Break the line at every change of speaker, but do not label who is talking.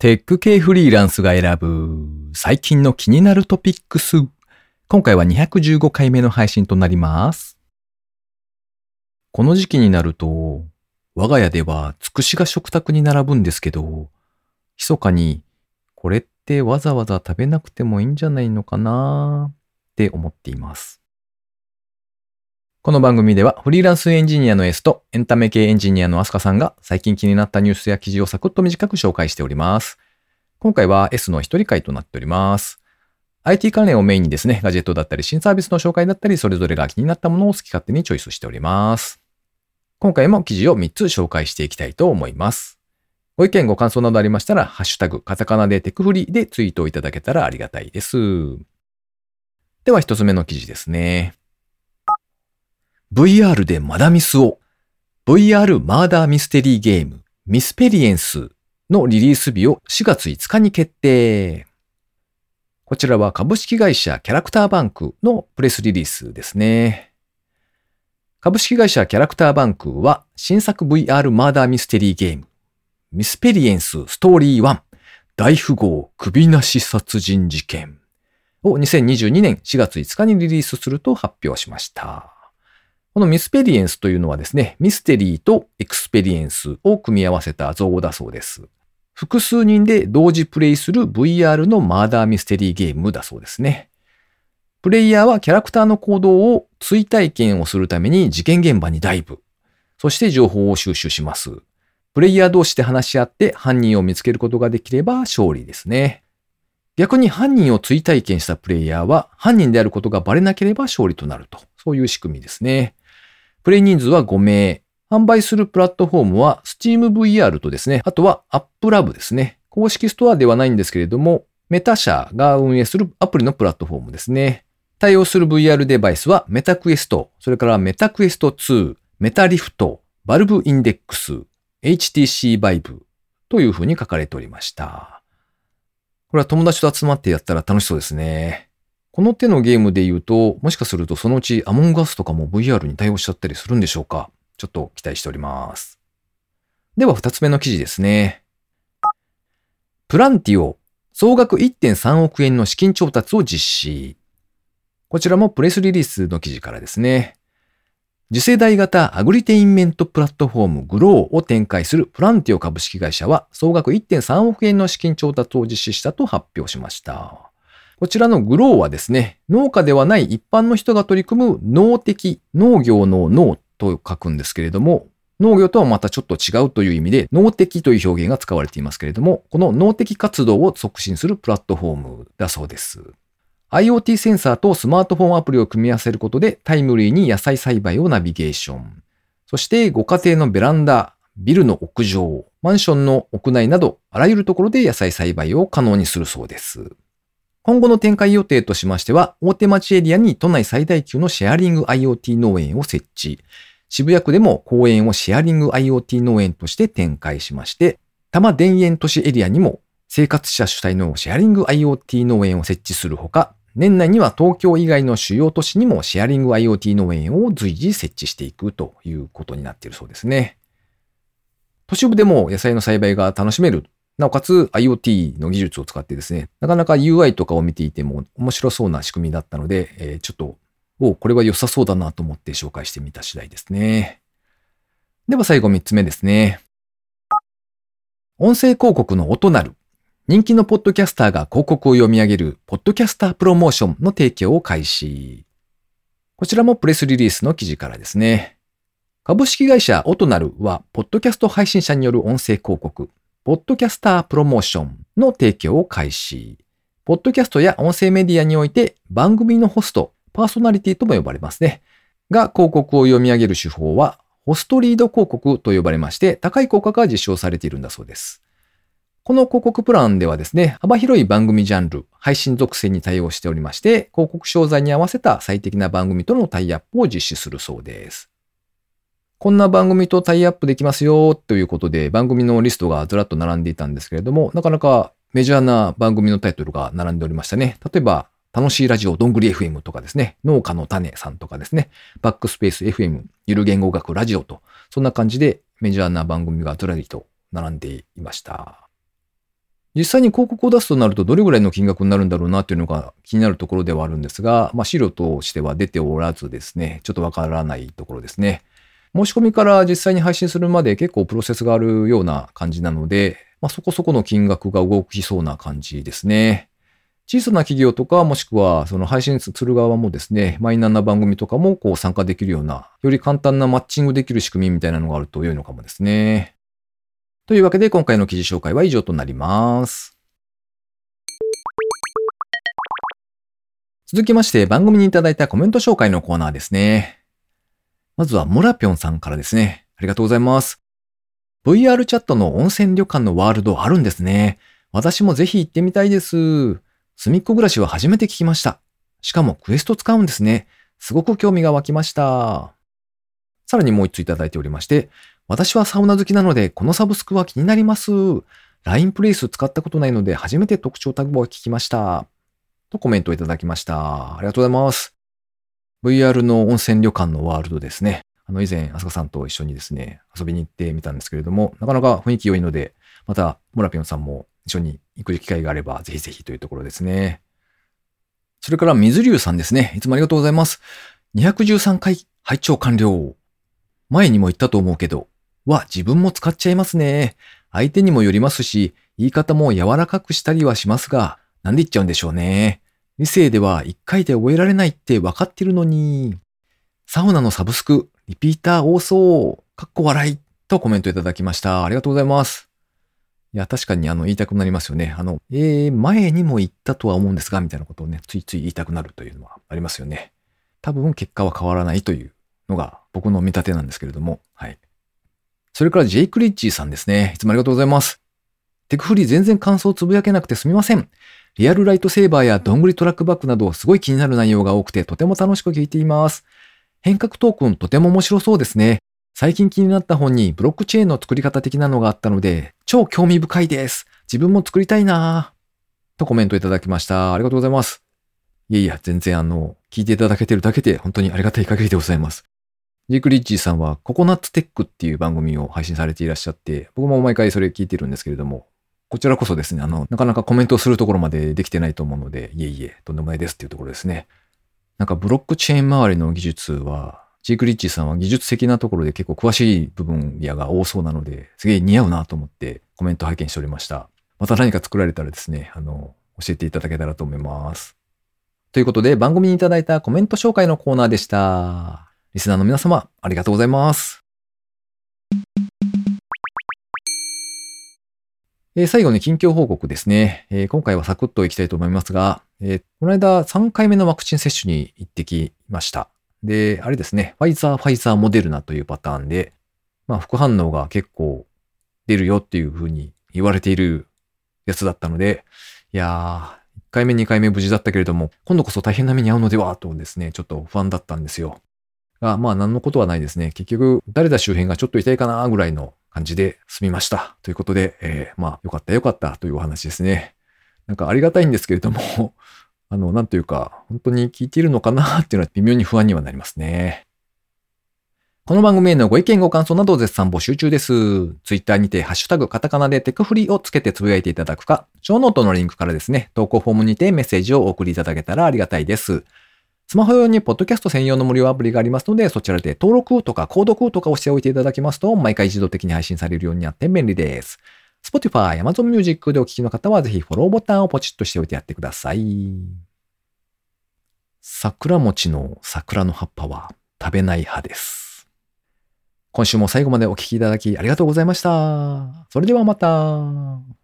テック系フリーランスが選ぶ最近の気になるトピックス。今回は215回目の配信となります。この時期になると、我が家ではつくしが食卓に並ぶんですけど、密かに、これってわざわざ食べなくてもいいんじゃないのかなって思っています。この番組ではフリーランスエンジニアの S とエンタメ系エンジニアのアスカさんが最近気になったニュースや記事をサクッと短く紹介しております。今回は S の一人会となっております。IT 関連をメインにですね、ガジェットだったり新サービスの紹介だったり、それぞれが気になったものを好き勝手にチョイスしております。今回も記事を3つ紹介していきたいと思います。ご意見ご感想などありましたら、ハッシュタグ、カタカナでテクフリでツイートをいただけたらありがたいです。では一つ目の記事ですね。VR でマダミスを VR マーダーミステリーゲームミスペリエンスのリリース日を4月5日に決定。こちらは株式会社キャラクターバンクのプレスリリースですね。株式会社キャラクターバンクは新作 VR マーダーミステリーゲームミスペリエンスストーリー1大富豪首なし殺人事件を2022年4月5日にリリースすると発表しました。このミスペリエンスというのはですね、ミステリーとエクスペリエンスを組み合わせた造語だそうです。複数人で同時プレイする VR のマーダーミステリーゲームだそうですね。プレイヤーはキャラクターの行動を追体験をするために事件現場にダイブ。そして情報を収集します。プレイヤー同士で話し合って犯人を見つけることができれば勝利ですね。逆に犯人を追体験したプレイヤーは犯人であることがバレなければ勝利となると。そういう仕組みですね。プレイ人数は5名。販売するプラットフォームは SteamVR とですね、あとは AppLab ですね。公式ストアではないんですけれども、 Meta 社が運営するアプリのプラットフォームですね。対応する VR デバイスは Meta Quest、それから Meta Quest 2、 Meta Rift、 Valve Index、HTC Vive というふうに書かれておりました。これは友達と集まってやったら楽しそうですね。この手のゲームで言うと、もしかするとそのうち Among Us とかも VR に対応しちゃったりするんでしょうか？ちょっと期待しております。では二つ目の記事ですね。プランティオ、総額1.3億円の資金調達を実施。こちらもプレスリリースの記事からですね。次世代型アグリテインメントプラットフォームグローを展開するプランティオ株式会社は総額1.3億円の資金調達を実施したと発表しました。こちらのグローはですね、農家ではない一般の人が取り組む農的、農業の農と書くんですけれども、農業とはまたちょっと違うという意味で、農的という表現が使われていますけれども、この農的活動を促進するプラットフォームだそうです。IoT センサーとスマートフォンアプリを組み合わせることでタイムリーに野菜栽培をナビゲーション。そしてご家庭のベランダ、ビルの屋上、マンションの屋内など、あらゆるところで野菜栽培を可能にするそうです。今後の展開予定としましては、大手町エリアに都内最大級のシェアリング IoT 農園を設置。渋谷区でも公園をシェアリング IoT 農園として展開しまして、多摩田園都市エリアにも生活者主体のシェアリング IoT 農園を設置するほか、年内には東京以外の主要都市にもシェアリング IoT 農園を随時設置していくということになっているそうですね。都市部でも野菜の栽培が楽しめる。なおかつ IoT の技術を使ってですね、なかなか UI とかを見ていても面白そうな仕組みだったので、えーちょっと、おこれは良さそうだなと思って紹介してみた次第ですね。では最後3つ目ですね。音声広告の音なる。人気のポッドキャスターが広告を読み上げる、ポッドキャスタープロモーションの提供を開始。こちらもプレスリリースの記事からですね。株式会社オトナルは、ポッドキャスト配信者による音声広告、ポッドキャスタープロモーションの提供を開始。ポッドキャストや音声メディアにおいて番組のホスト、パーソナリティとも呼ばれますね。が広告を読み上げる手法は、ホストリード広告と呼ばれまして、高い効果が実証されているんだそうです。この広告プランではですね、幅広い番組ジャンル、配信属性に対応しておりまして、広告商材に合わせた最適な番組とのタイアップを実施するそうです。こんな番組とタイアップできますよということで番組のリストがずらっと並んでいたんですけれども、なかなかメジャーな番組のタイトルが並んでおりましたね。例えば、楽しいラジオどんぐり FM とかですね、農家の種さんとかですね、バックスペース FM、ゆる言語学ラジオと、そんな感じでメジャーな番組がずらりと並んでいました。実際に広告を出すとなるとどれぐらいの金額になるんだろうなっていうのが気になるところではあるんですが、まあ、資料としては出ておらずですね、ちょっとわからないところですね。申し込みから実際に配信するまで結構プロセスがあるような感じなので、まあ、そこそこの金額が動きそうな感じですね。小さな企業とか、もしくはその配信する側もですね、マイナーな番組とかもこう参加できるような、より簡単なマッチングできる仕組みみたいなのがあると良いのかもですね。というわけで今回の記事紹介は以上となります。続きまして番組にいただいたコメント紹介のコーナーですね。まずはモラピョンさんからですね。ありがとうございます。VR チャットの温泉旅館のワールドあるんですね。私もぜひ行ってみたいです。隅っこ暮らしは初めて聞きました。しかもクエスト使うんですね。すごく興味が湧きました。さらにもう一ついただいておりまして、私はサウナ好きなので、このサブスクは気になります。LINE プレイス使ったことないので、初めて特徴タグを聞きました。とコメントをいただきました。ありがとうございます。VR の温泉旅館のワールドですね。あの、以前、あすかさんと一緒にですね、遊びに行ってみたんですけれども、なかなか雰囲気良いので、また、モラピョンさんも一緒に行く機会があれば、ぜひぜひというところですね。それから、水流さんですね。いつもありがとうございます。213回拝聴完了。前にも言ったと思うけど、は自分も使っちゃいますね。相手にもよりますし、言い方も柔らかくしたりはしますが、なんで言っちゃうんでしょうね。理性では一回で覚えられないって分かってるのに。サウナのサブスク、リピーター多そう。かっこ笑い。とコメントいただきました。ありがとうございます。いや、確かにあの言いたくなりますよね。あの、えー、前にも言ったとは思うんですが、みたいなことをね、ついつい言いたくなるというのはありますよね。多分結果は変わらないというのが僕の見立てなんですけれども、はい。それからジェイク・リッチーさんですね。いつもありがとうございます。テクフリー全然感想をつぶやけなくてすみません。リアルライトセーバーやどんぐりトラックバックなどすごい気になる内容が多くてとても楽しく聞いています。変革トークンとても面白そうですね。最近気になった本にブロックチェーンの作り方的なのがあったので超興味深いです。自分も作りたいなぁ。とコメントいただきました。ありがとうございます。いやいや、全然あの、聞いていただけてるだけで本当にありがたい限りでございます。ジーク・リッチーさんはココナッツテックっていう番組を配信されていらっしゃって、僕も毎回それ聞いてるんですけれども、こちらこそですね、あの、なかなかコメントをするところまでできてないと思うので、いえいえ、とんでもないですっていうところですね。なんかブロックチェーン周りの技術は、ジーク・リッチさんは技術的なところで結構詳しい部分やが多そうなので、すげえ似合うなと思ってコメント拝見しておりました。また何か作られたらですね、あの、教えていただけたらと思います。ということで、番組にいただいたコメント紹介のコーナーでした。リスナーの皆様、ありがとうございます。えー、最後に近況報告ですね、えー、今回はサクッといきたいと思いますが、えー、この間3回目のワクチン接種に行ってきました。で、あれですね、ファイザー、ファイザー、モデルナというパターンで、まあ副反応が結構出るよっていう風に言われているやつだったので、いやー、1回目、2回目無事だったけれども、今度こそ大変な目に遭うのではとですね、ちょっと不安だったんですよ。が、まあ何のことはないですね。結局、誰だ周辺がちょっと痛いかなぐらいの感じで済みました。ということで、えー、まあよかったよかったというお話ですね。なんかありがたいんですけれども あの、なんというか、本当に聞いているのかなっていうのは微妙に不安にはなりますね。この番組へのご意見ご感想などを絶賛募集中です。ツイッターにてハッシュタグカタカナでテクフリをつけてつぶやいていただくか、ショーノートのリンクからですね、投稿フォームにてメッセージをお送りいただけたらありがたいです。スマホ用にポッドキャスト専用の無料アプリがありますので、そちらで登録とか購読とかをしておいていただきますと、毎回自動的に配信されるようになって便利です。Spotify、Amazon Music でお聞きの方は、ぜひフォローボタンをポチッとしておいてやってください。桜餅の桜の葉っぱは食べない派です。今週も最後までお聞きいただきありがとうございました。それではまた。